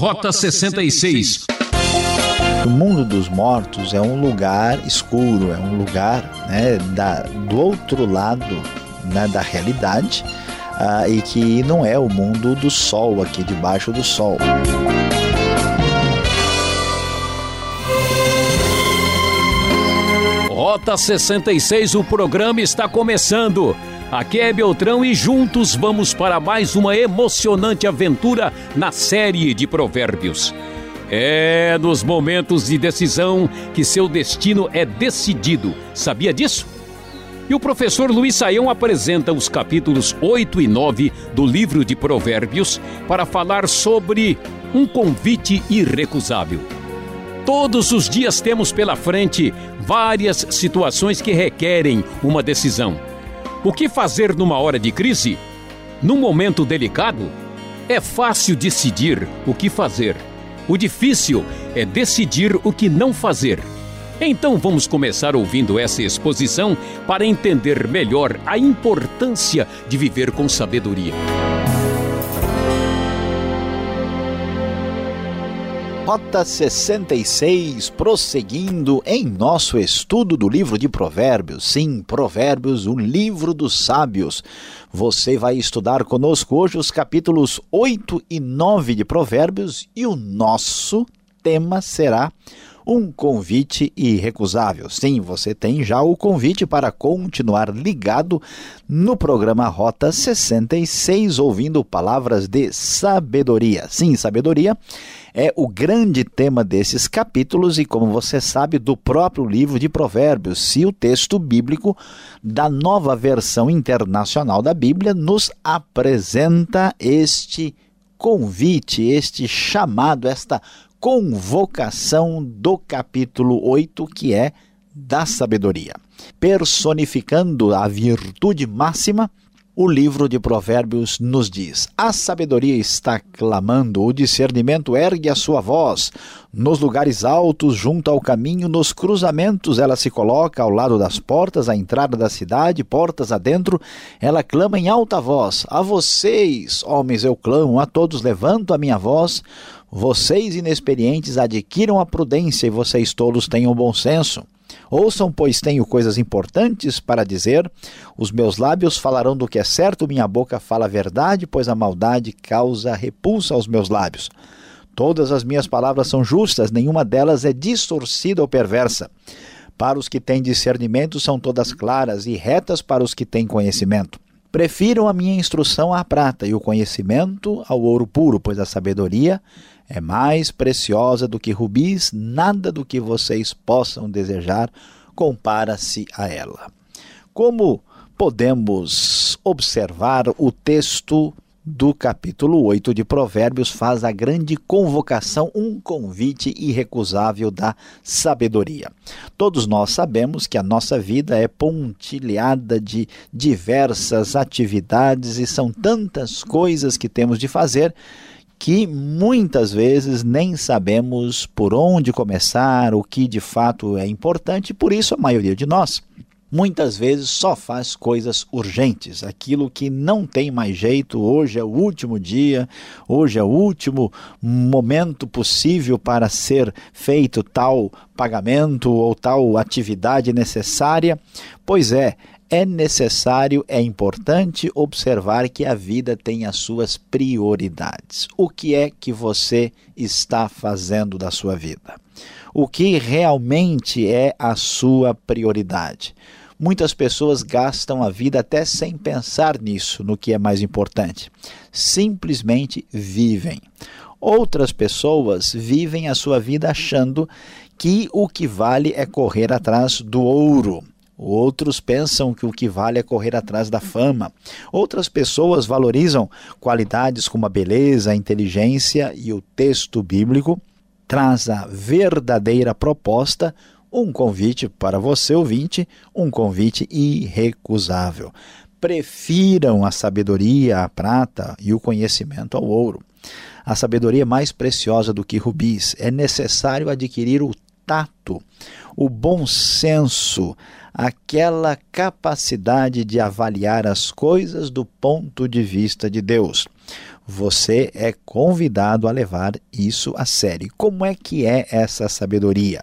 Rota 66. O mundo dos mortos é um lugar escuro, é um lugar né, da, do outro lado né, da realidade uh, e que não é o mundo do sol, aqui debaixo do sol. Rota 66, o programa está começando. Aqui é Beltrão e juntos vamos para mais uma emocionante aventura na série de Provérbios. É nos momentos de decisão que seu destino é decidido. Sabia disso? E o professor Luiz Saião apresenta os capítulos 8 e 9 do livro de Provérbios para falar sobre um convite irrecusável. Todos os dias temos pela frente várias situações que requerem uma decisão. O que fazer numa hora de crise? Num momento delicado? É fácil decidir o que fazer. O difícil é decidir o que não fazer. Então vamos começar ouvindo essa exposição para entender melhor a importância de viver com sabedoria. Rota 66, prosseguindo em nosso estudo do livro de Provérbios. Sim, Provérbios, o livro dos sábios. Você vai estudar conosco hoje os capítulos 8 e 9 de Provérbios e o nosso tema será um convite irrecusável. Sim, você tem já o convite para continuar ligado no programa Rota 66, ouvindo palavras de sabedoria. Sim, sabedoria é o grande tema desses capítulos e, como você sabe, do próprio livro de Provérbios, se o texto bíblico da nova versão internacional da Bíblia nos apresenta este convite, este chamado, esta convocação do capítulo 8, que é da sabedoria. Personificando a virtude máxima, o livro de Provérbios nos diz: A sabedoria está clamando, o discernimento ergue a sua voz. Nos lugares altos, junto ao caminho, nos cruzamentos, ela se coloca ao lado das portas, à entrada da cidade, portas adentro. Ela clama em alta voz: A vocês, homens, eu clamo, a todos levanto a minha voz. Vocês inexperientes adquiram a prudência e vocês tolos tenham bom senso. Ouçam, pois tenho coisas importantes para dizer. Os meus lábios falarão do que é certo, minha boca fala a verdade, pois a maldade causa repulsa aos meus lábios. Todas as minhas palavras são justas, nenhuma delas é distorcida ou perversa. Para os que têm discernimento são todas claras e retas para os que têm conhecimento. Prefiram a minha instrução à prata e o conhecimento ao ouro puro, pois a sabedoria é mais preciosa do que rubis, nada do que vocês possam desejar compara-se a ela. Como podemos observar o texto do capítulo 8 de Provérbios faz a grande convocação, um convite irrecusável da sabedoria. Todos nós sabemos que a nossa vida é pontilhada de diversas atividades e são tantas coisas que temos de fazer que muitas vezes nem sabemos por onde começar, o que de fato é importante, por isso a maioria de nós muitas vezes só faz coisas urgentes, aquilo que não tem mais jeito, hoje é o último dia, hoje é o último momento possível para ser feito tal pagamento ou tal atividade necessária. Pois é, é necessário, é importante observar que a vida tem as suas prioridades. O que é que você está fazendo da sua vida? O que realmente é a sua prioridade? Muitas pessoas gastam a vida até sem pensar nisso, no que é mais importante. Simplesmente vivem. Outras pessoas vivem a sua vida achando que o que vale é correr atrás do ouro. Outros pensam que o que vale é correr atrás da fama. Outras pessoas valorizam qualidades como a beleza, a inteligência e o texto bíblico traz a verdadeira proposta um convite para você, ouvinte, um convite irrecusável. Prefiram a sabedoria à prata e o conhecimento ao ouro. A sabedoria é mais preciosa do que rubis. É necessário adquirir o tato, o bom senso, aquela capacidade de avaliar as coisas do ponto de vista de Deus. Você é convidado a levar isso a sério. Como é que é essa sabedoria?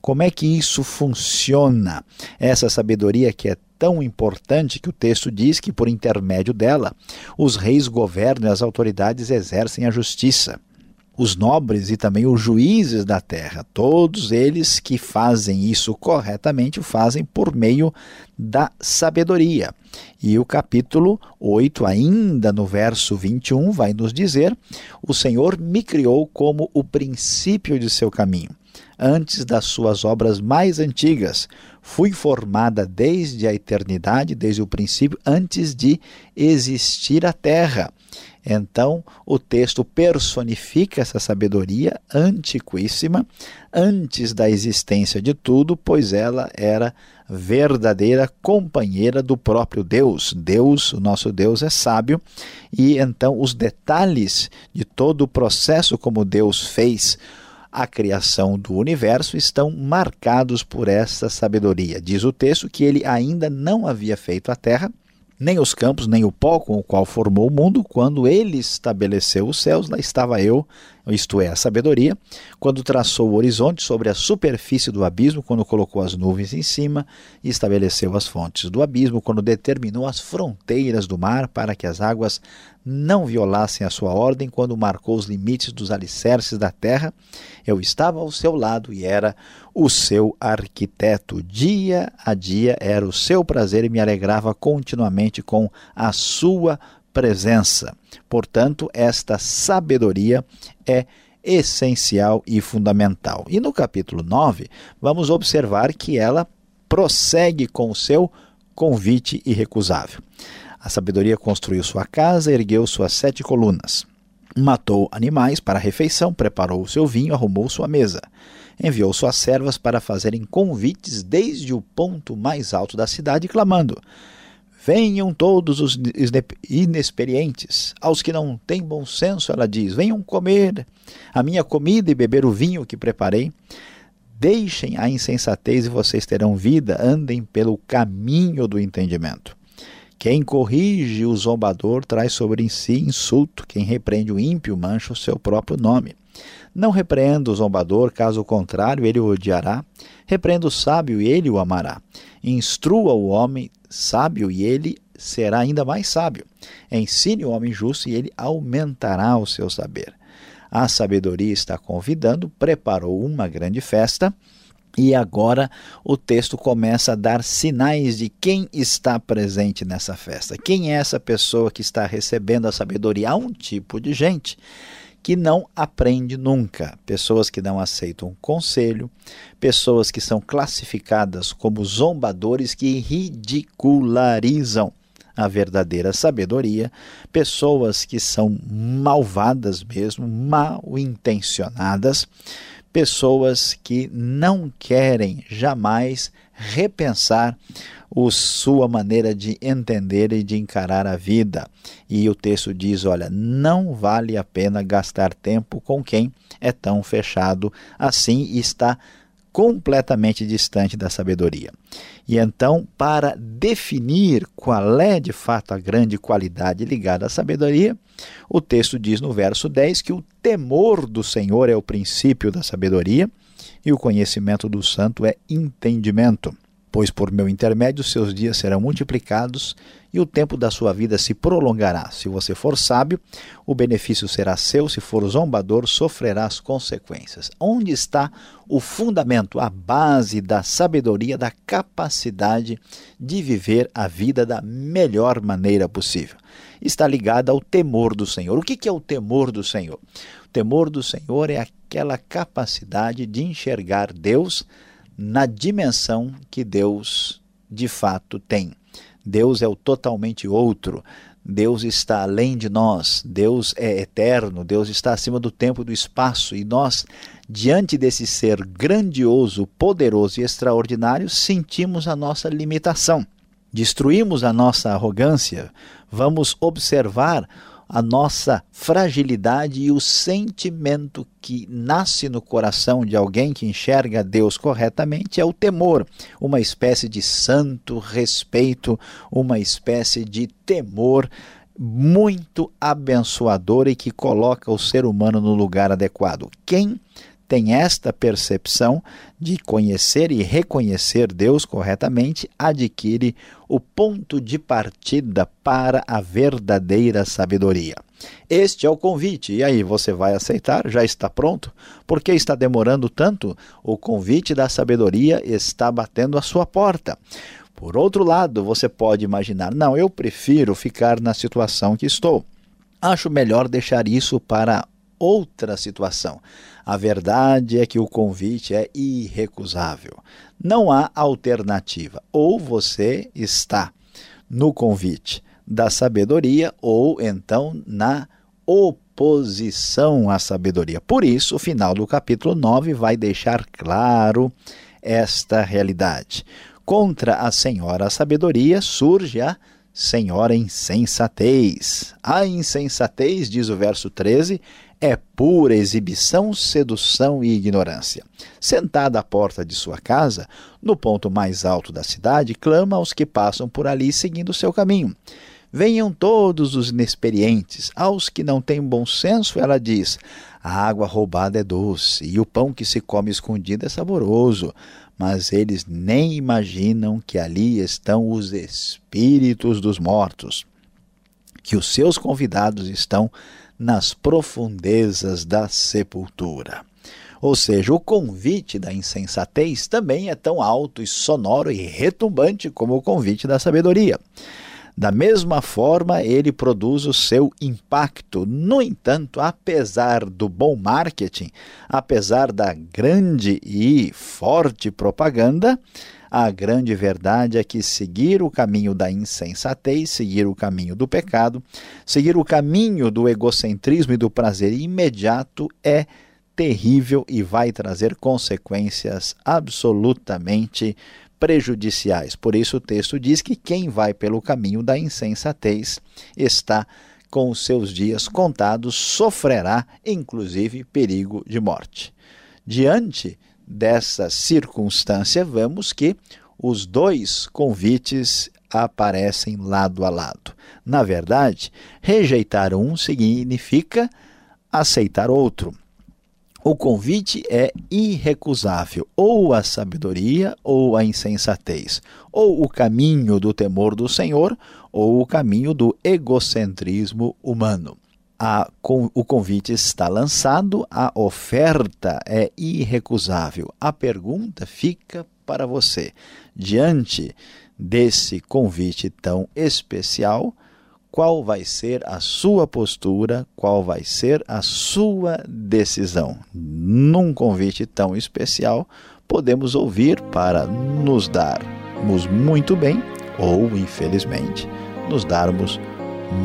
Como é que isso funciona? Essa sabedoria que é tão importante que o texto diz que, por intermédio dela, os reis governam e as autoridades exercem a justiça os nobres e também os juízes da terra. Todos eles que fazem isso corretamente o fazem por meio da sabedoria. E o capítulo 8, ainda no verso 21, vai nos dizer: O Senhor me criou como o princípio de seu caminho. Antes das suas obras mais antigas, fui formada desde a eternidade, desde o princípio, antes de existir a terra. Então, o texto personifica essa sabedoria antiquíssima, antes da existência de tudo, pois ela era verdadeira companheira do próprio Deus. Deus, o nosso Deus, é sábio, e então os detalhes de todo o processo como Deus fez a criação do universo estão marcados por essa sabedoria. Diz o texto que ele ainda não havia feito a terra nem os campos, nem o pó com o qual formou o mundo, quando ele estabeleceu os céus, lá estava eu, isto é, a sabedoria, quando traçou o horizonte sobre a superfície do abismo, quando colocou as nuvens em cima e estabeleceu as fontes do abismo, quando determinou as fronteiras do mar para que as águas não violassem a sua ordem quando marcou os limites dos alicerces da terra. Eu estava ao seu lado e era o seu arquiteto. Dia a dia era o seu prazer e me alegrava continuamente com a sua presença. Portanto, esta sabedoria é essencial e fundamental. E no capítulo 9, vamos observar que ela prossegue com o seu convite irrecusável. A sabedoria construiu sua casa, ergueu suas sete colunas. Matou animais para a refeição, preparou o seu vinho, arrumou sua mesa. Enviou suas servas para fazerem convites desde o ponto mais alto da cidade, clamando: Venham todos os inexperientes, aos que não têm bom senso, ela diz: Venham comer a minha comida e beber o vinho que preparei. Deixem a insensatez e vocês terão vida, andem pelo caminho do entendimento. Quem corrige o zombador traz sobre si insulto, quem repreende o ímpio mancha o seu próprio nome. Não repreenda o zombador, caso contrário, ele o odiará. Repreenda o sábio e ele o amará. Instrua o homem sábio e ele será ainda mais sábio. Ensine o homem justo e ele aumentará o seu saber. A sabedoria está convidando, preparou uma grande festa e agora o texto começa a dar sinais de quem está presente nessa festa. Quem é essa pessoa que está recebendo a sabedoria? Há um tipo de gente que não aprende nunca, pessoas que não aceitam conselho, pessoas que são classificadas como zombadores que ridicularizam a verdadeira sabedoria, pessoas que são malvadas mesmo, mal intencionadas pessoas que não querem jamais repensar o, sua maneira de entender e de encarar a vida. E o texto diz: olha, não vale a pena gastar tempo com quem é tão fechado assim e está completamente distante da sabedoria. E então, para definir qual é de fato a grande qualidade ligada à sabedoria, o texto diz no verso 10 que o temor do Senhor é o princípio da sabedoria e o conhecimento do santo é entendimento pois por meu intermédio seus dias serão multiplicados e o tempo da sua vida se prolongará. Se você for sábio, o benefício será seu, se for zombador, sofrerá as consequências. Onde está o fundamento, a base da sabedoria, da capacidade de viver a vida da melhor maneira possível? Está ligada ao temor do Senhor. O que é o temor do Senhor? O temor do Senhor é aquela capacidade de enxergar Deus na dimensão que Deus de fato tem. Deus é o totalmente outro. Deus está além de nós, Deus é eterno, Deus está acima do tempo e do espaço, e nós, diante desse ser grandioso, poderoso e extraordinário, sentimos a nossa limitação. Destruímos a nossa arrogância, vamos observar a nossa fragilidade e o sentimento que nasce no coração de alguém que enxerga Deus corretamente é o temor, uma espécie de santo respeito, uma espécie de temor muito abençoador e que coloca o ser humano no lugar adequado. Quem tem esta percepção de conhecer e reconhecer Deus corretamente, adquire o ponto de partida para a verdadeira sabedoria. Este é o convite. E aí, você vai aceitar? Já está pronto? Por que está demorando tanto? O convite da sabedoria está batendo a sua porta. Por outro lado, você pode imaginar: não, eu prefiro ficar na situação que estou. Acho melhor deixar isso para outra situação. A verdade é que o convite é irrecusável. Não há alternativa. Ou você está no convite da sabedoria, ou então na oposição à sabedoria. Por isso, o final do capítulo 9 vai deixar claro esta realidade. Contra a senhora sabedoria surge a senhora insensatez. A insensatez, diz o verso 13, é pura exibição, sedução e ignorância. Sentada à porta de sua casa, no ponto mais alto da cidade, clama aos que passam por ali seguindo seu caminho. Venham todos os inexperientes. Aos que não têm bom senso, ela diz: a água roubada é doce e o pão que se come escondido é saboroso. Mas eles nem imaginam que ali estão os espíritos dos mortos, que os seus convidados estão nas profundezas da sepultura. Ou seja, o convite da insensatez também é tão alto e sonoro e retumbante como o convite da sabedoria. Da mesma forma, ele produz o seu impacto. No entanto, apesar do bom marketing, apesar da grande e forte propaganda, a grande verdade é que seguir o caminho da insensatez, seguir o caminho do pecado, seguir o caminho do egocentrismo e do prazer imediato é terrível e vai trazer consequências absolutamente prejudiciais. Por isso, o texto diz que quem vai pelo caminho da insensatez está com os seus dias contados, sofrerá inclusive perigo de morte. Diante dessa circunstância, vemos que os dois convites aparecem lado a lado. Na verdade, rejeitar um significa aceitar outro. O convite é irrecusável, ou a sabedoria ou a insensatez, ou o caminho do temor do Senhor, ou o caminho do egocentrismo humano. A, o convite está lançado, a oferta é irrecusável. A pergunta fica para você: diante desse convite tão especial, qual vai ser a sua postura, qual vai ser a sua decisão. Num convite tão especial, podemos ouvir para nos darmos muito bem ou, infelizmente, nos darmos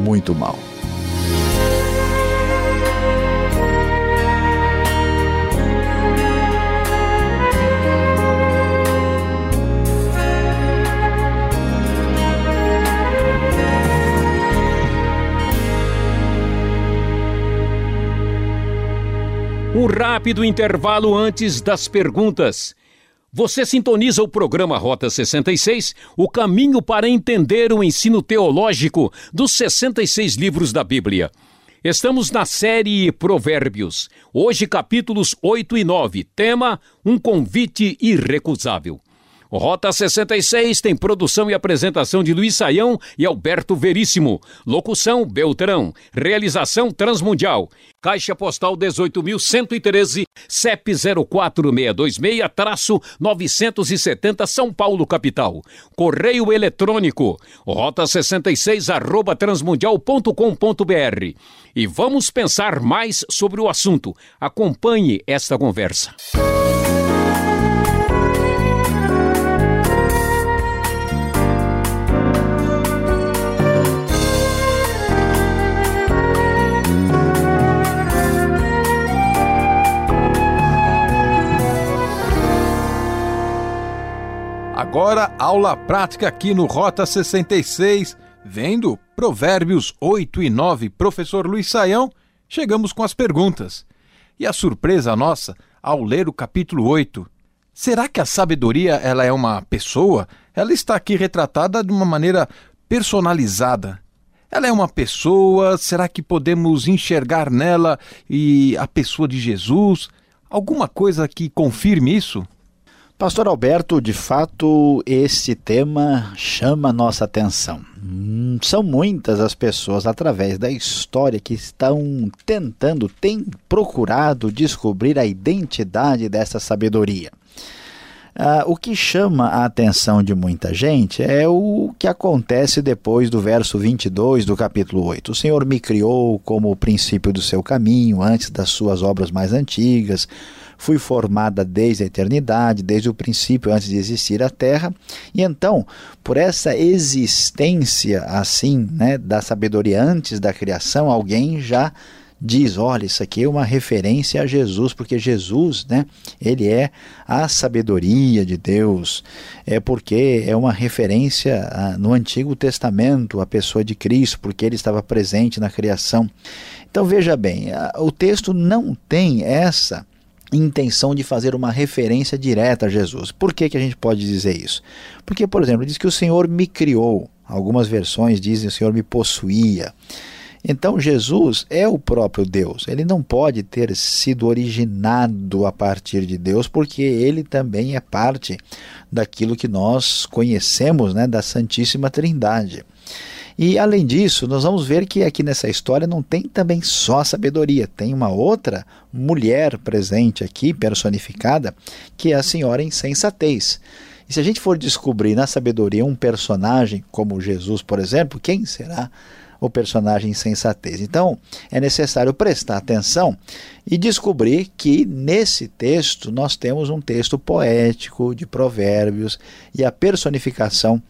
muito mal. Um rápido intervalo antes das perguntas. Você sintoniza o programa Rota 66, o caminho para entender o ensino teológico dos 66 livros da Bíblia. Estamos na série Provérbios, hoje capítulos 8 e 9, tema Um convite irrecusável. Rota 66 tem produção e apresentação de Luiz Saião e Alberto Veríssimo. Locução Beltrão. Realização Transmundial. Caixa Postal 18.113, CEP 04626-970 São Paulo, capital. Correio eletrônico, rota 66 arroba transmundial.com.br. E vamos pensar mais sobre o assunto. Acompanhe esta conversa. Agora, aula prática aqui no Rota 66, vendo Provérbios 8 e 9. Professor Luiz Saião, chegamos com as perguntas. E a surpresa nossa ao ler o capítulo 8. Será que a sabedoria ela é uma pessoa? Ela está aqui retratada de uma maneira personalizada. Ela é uma pessoa? Será que podemos enxergar nela e a pessoa de Jesus? Alguma coisa que confirme isso? Pastor Alberto, de fato, esse tema chama nossa atenção. Hum, são muitas as pessoas, através da história, que estão tentando, têm procurado descobrir a identidade dessa sabedoria. Ah, o que chama a atenção de muita gente é o que acontece depois do verso 22 do capítulo 8. O Senhor me criou como o princípio do seu caminho, antes das suas obras mais antigas fui formada desde a eternidade, desde o princípio, antes de existir a terra. E então, por essa existência assim, né, da sabedoria antes da criação, alguém já diz, olha, isso aqui é uma referência a Jesus, porque Jesus, né, ele é a sabedoria de Deus, é porque é uma referência a, no Antigo Testamento, a pessoa de Cristo, porque ele estava presente na criação. Então veja bem, a, o texto não tem essa intenção de fazer uma referência direta a Jesus. Por que, que a gente pode dizer isso? Porque, por exemplo, diz que o Senhor me criou. Algumas versões dizem o Senhor me possuía. Então Jesus é o próprio Deus. Ele não pode ter sido originado a partir de Deus, porque ele também é parte daquilo que nós conhecemos, né, da Santíssima Trindade. E além disso, nós vamos ver que aqui nessa história não tem também só sabedoria, tem uma outra mulher presente aqui, personificada, que é a senhora insensatez. E se a gente for descobrir na sabedoria um personagem como Jesus, por exemplo, quem será o personagem insensatez? Então, é necessário prestar atenção e descobrir que nesse texto nós temos um texto poético de provérbios e a personificação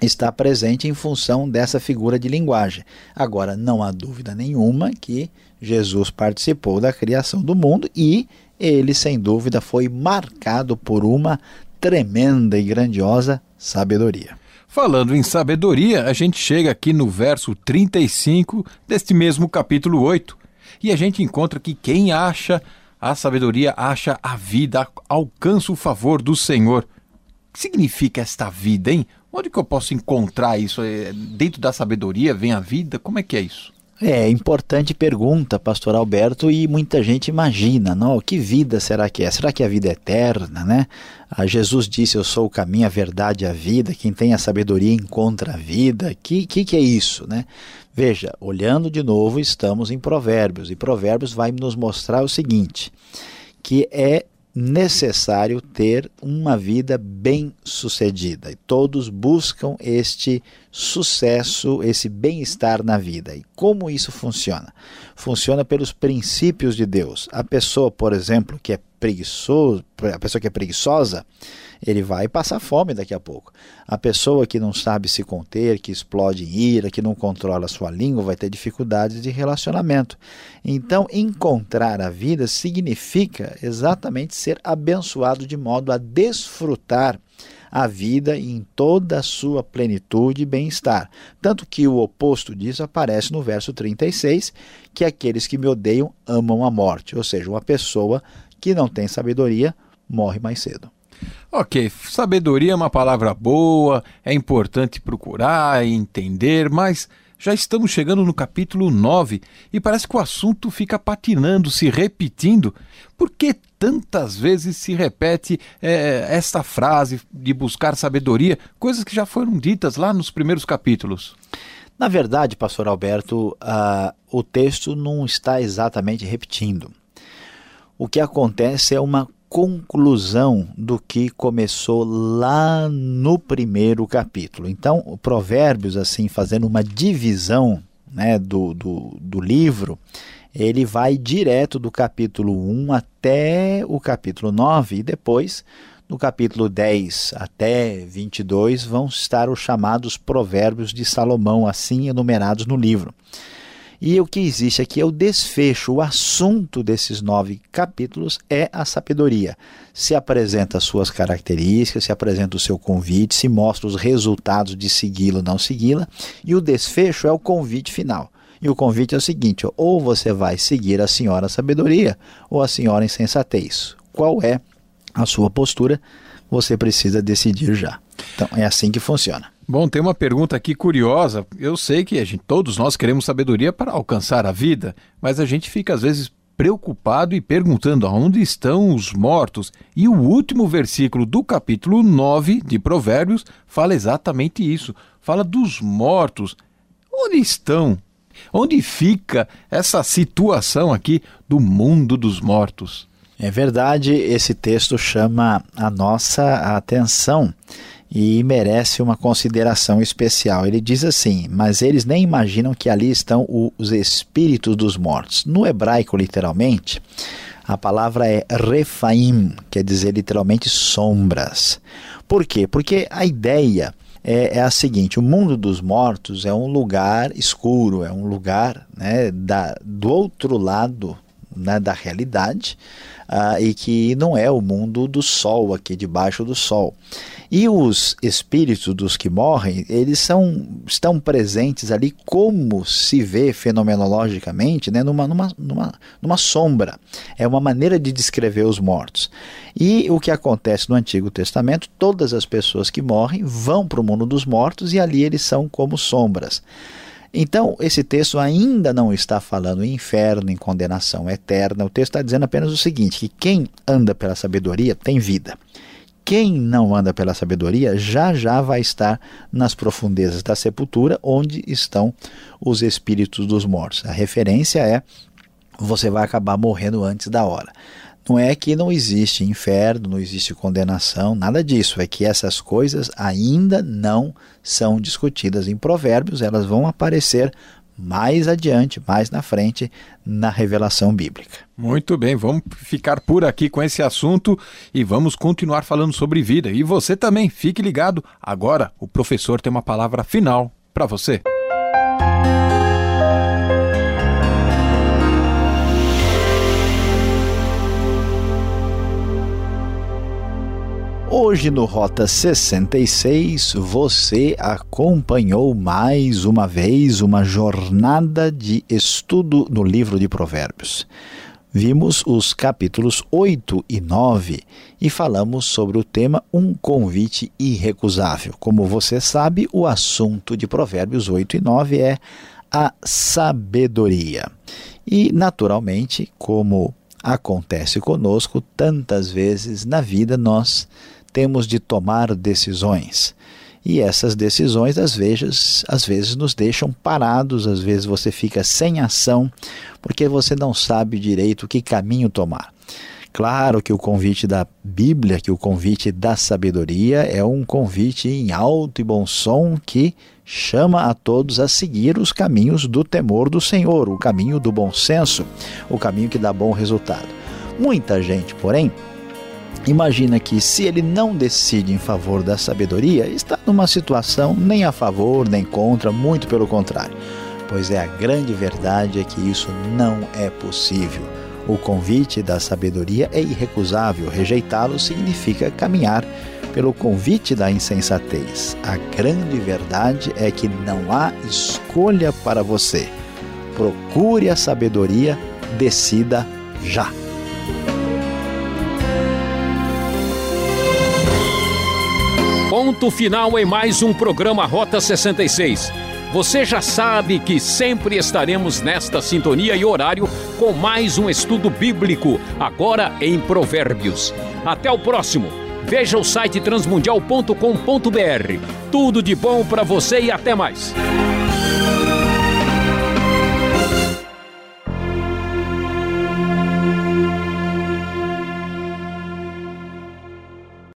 está presente em função dessa figura de linguagem. Agora, não há dúvida nenhuma que Jesus participou da criação do mundo e ele, sem dúvida, foi marcado por uma tremenda e grandiosa sabedoria. Falando em sabedoria, a gente chega aqui no verso 35 deste mesmo capítulo 8 e a gente encontra que quem acha a sabedoria acha a vida, alcança o favor do Senhor. O que significa esta vida, hein? Onde que eu posso encontrar isso? É, dentro da sabedoria vem a vida? Como é que é isso? É, importante pergunta, pastor Alberto, e muita gente imagina, não? Que vida será que é? Será que a vida é eterna, né? Ah, Jesus disse, eu sou o caminho, a verdade e a vida, quem tem a sabedoria encontra a vida. Que, que que é isso, né? Veja, olhando de novo, estamos em Provérbios, e Provérbios vai nos mostrar o seguinte, que é necessário ter uma vida bem-sucedida. E todos buscam este sucesso, esse bem-estar na vida. E como isso funciona? Funciona pelos princípios de Deus. A pessoa, por exemplo, que é preguiçoso, a pessoa que é preguiçosa, ele vai passar fome daqui a pouco. A pessoa que não sabe se conter, que explode em ira, que não controla a sua língua, vai ter dificuldades de relacionamento. Então, encontrar a vida significa exatamente ser abençoado de modo a desfrutar a vida em toda a sua plenitude e bem-estar. Tanto que o oposto disso aparece no verso 36, que aqueles que me odeiam amam a morte, ou seja, uma pessoa que não tem sabedoria morre mais cedo. Ok, sabedoria é uma palavra boa, é importante procurar e entender, mas já estamos chegando no capítulo 9 e parece que o assunto fica patinando, se repetindo. Por que tantas vezes se repete é, esta frase de buscar sabedoria, coisas que já foram ditas lá nos primeiros capítulos? Na verdade, pastor Alberto, uh, o texto não está exatamente repetindo. O que acontece é uma conclusão do que começou lá no primeiro capítulo. Então, o Provérbios, assim, fazendo uma divisão né, do, do, do livro, ele vai direto do capítulo 1 até o capítulo 9 e depois no capítulo 10 até 22 vão estar os chamados provérbios de Salomão, assim enumerados no livro. E o que existe aqui é o desfecho, o assunto desses nove capítulos é a sabedoria. Se apresenta as suas características, se apresenta o seu convite, se mostra os resultados de segui-la ou não segui-la, e o desfecho é o convite final. E o convite é o seguinte: ou você vai seguir a senhora sabedoria ou a senhora insensatez. Qual é a sua postura? Você precisa decidir já. Então é assim que funciona. Bom, tem uma pergunta aqui curiosa. Eu sei que a gente, todos nós queremos sabedoria para alcançar a vida, mas a gente fica às vezes preocupado e perguntando aonde estão os mortos. E o último versículo do capítulo 9 de Provérbios fala exatamente isso. Fala dos mortos. Onde estão? Onde fica essa situação aqui do mundo dos mortos? É verdade, esse texto chama a nossa atenção e merece uma consideração especial. Ele diz assim: Mas eles nem imaginam que ali estão os espíritos dos mortos. No hebraico, literalmente, a palavra é refaim, quer dizer literalmente sombras. Por quê? Porque a ideia é, é, a seguinte: o mundo dos mortos é um lugar escuro, é um lugar né, da, do outro lado né, da realidade uh, e que não é o mundo do sol, aqui debaixo do sol. E os espíritos dos que morrem, eles são, estão presentes ali como se vê fenomenologicamente, né, numa, numa, numa, numa sombra. É uma maneira de descrever os mortos. E o que acontece no Antigo Testamento, todas as pessoas que morrem vão para o mundo dos mortos e ali eles são como sombras. Então, esse texto ainda não está falando em inferno, em condenação eterna. O texto está dizendo apenas o seguinte: que quem anda pela sabedoria tem vida. Quem não anda pela sabedoria já já vai estar nas profundezas da sepultura, onde estão os espíritos dos mortos. A referência é você vai acabar morrendo antes da hora. Não é que não existe inferno, não existe condenação, nada disso. É que essas coisas ainda não são discutidas em Provérbios, elas vão aparecer mais adiante, mais na frente, na revelação bíblica. Muito bem, vamos ficar por aqui com esse assunto e vamos continuar falando sobre vida. E você também, fique ligado. Agora, o professor tem uma palavra final para você. Hoje no Rota 66 você acompanhou mais uma vez uma jornada de estudo no livro de Provérbios. Vimos os capítulos 8 e 9 e falamos sobre o tema Um convite irrecusável. Como você sabe, o assunto de Provérbios 8 e 9 é a sabedoria. E, naturalmente, como acontece conosco, tantas vezes na vida nós temos de tomar decisões. E essas decisões, às vezes, às vezes nos deixam parados, às vezes você fica sem ação, porque você não sabe direito que caminho tomar. Claro que o convite da Bíblia, que o convite da sabedoria é um convite em alto e bom som que chama a todos a seguir os caminhos do temor do Senhor, o caminho do bom senso, o caminho que dá bom resultado. Muita gente, porém, Imagina que se ele não decide em favor da sabedoria, está numa situação nem a favor nem contra, muito pelo contrário. Pois é, a grande verdade é que isso não é possível. O convite da sabedoria é irrecusável, rejeitá-lo significa caminhar pelo convite da insensatez. A grande verdade é que não há escolha para você. Procure a sabedoria, decida já. Ponto final em mais um programa Rota 66. Você já sabe que sempre estaremos nesta sintonia e horário com mais um estudo bíblico, agora em Provérbios. Até o próximo. Veja o site transmundial.com.br. Tudo de bom para você e até mais.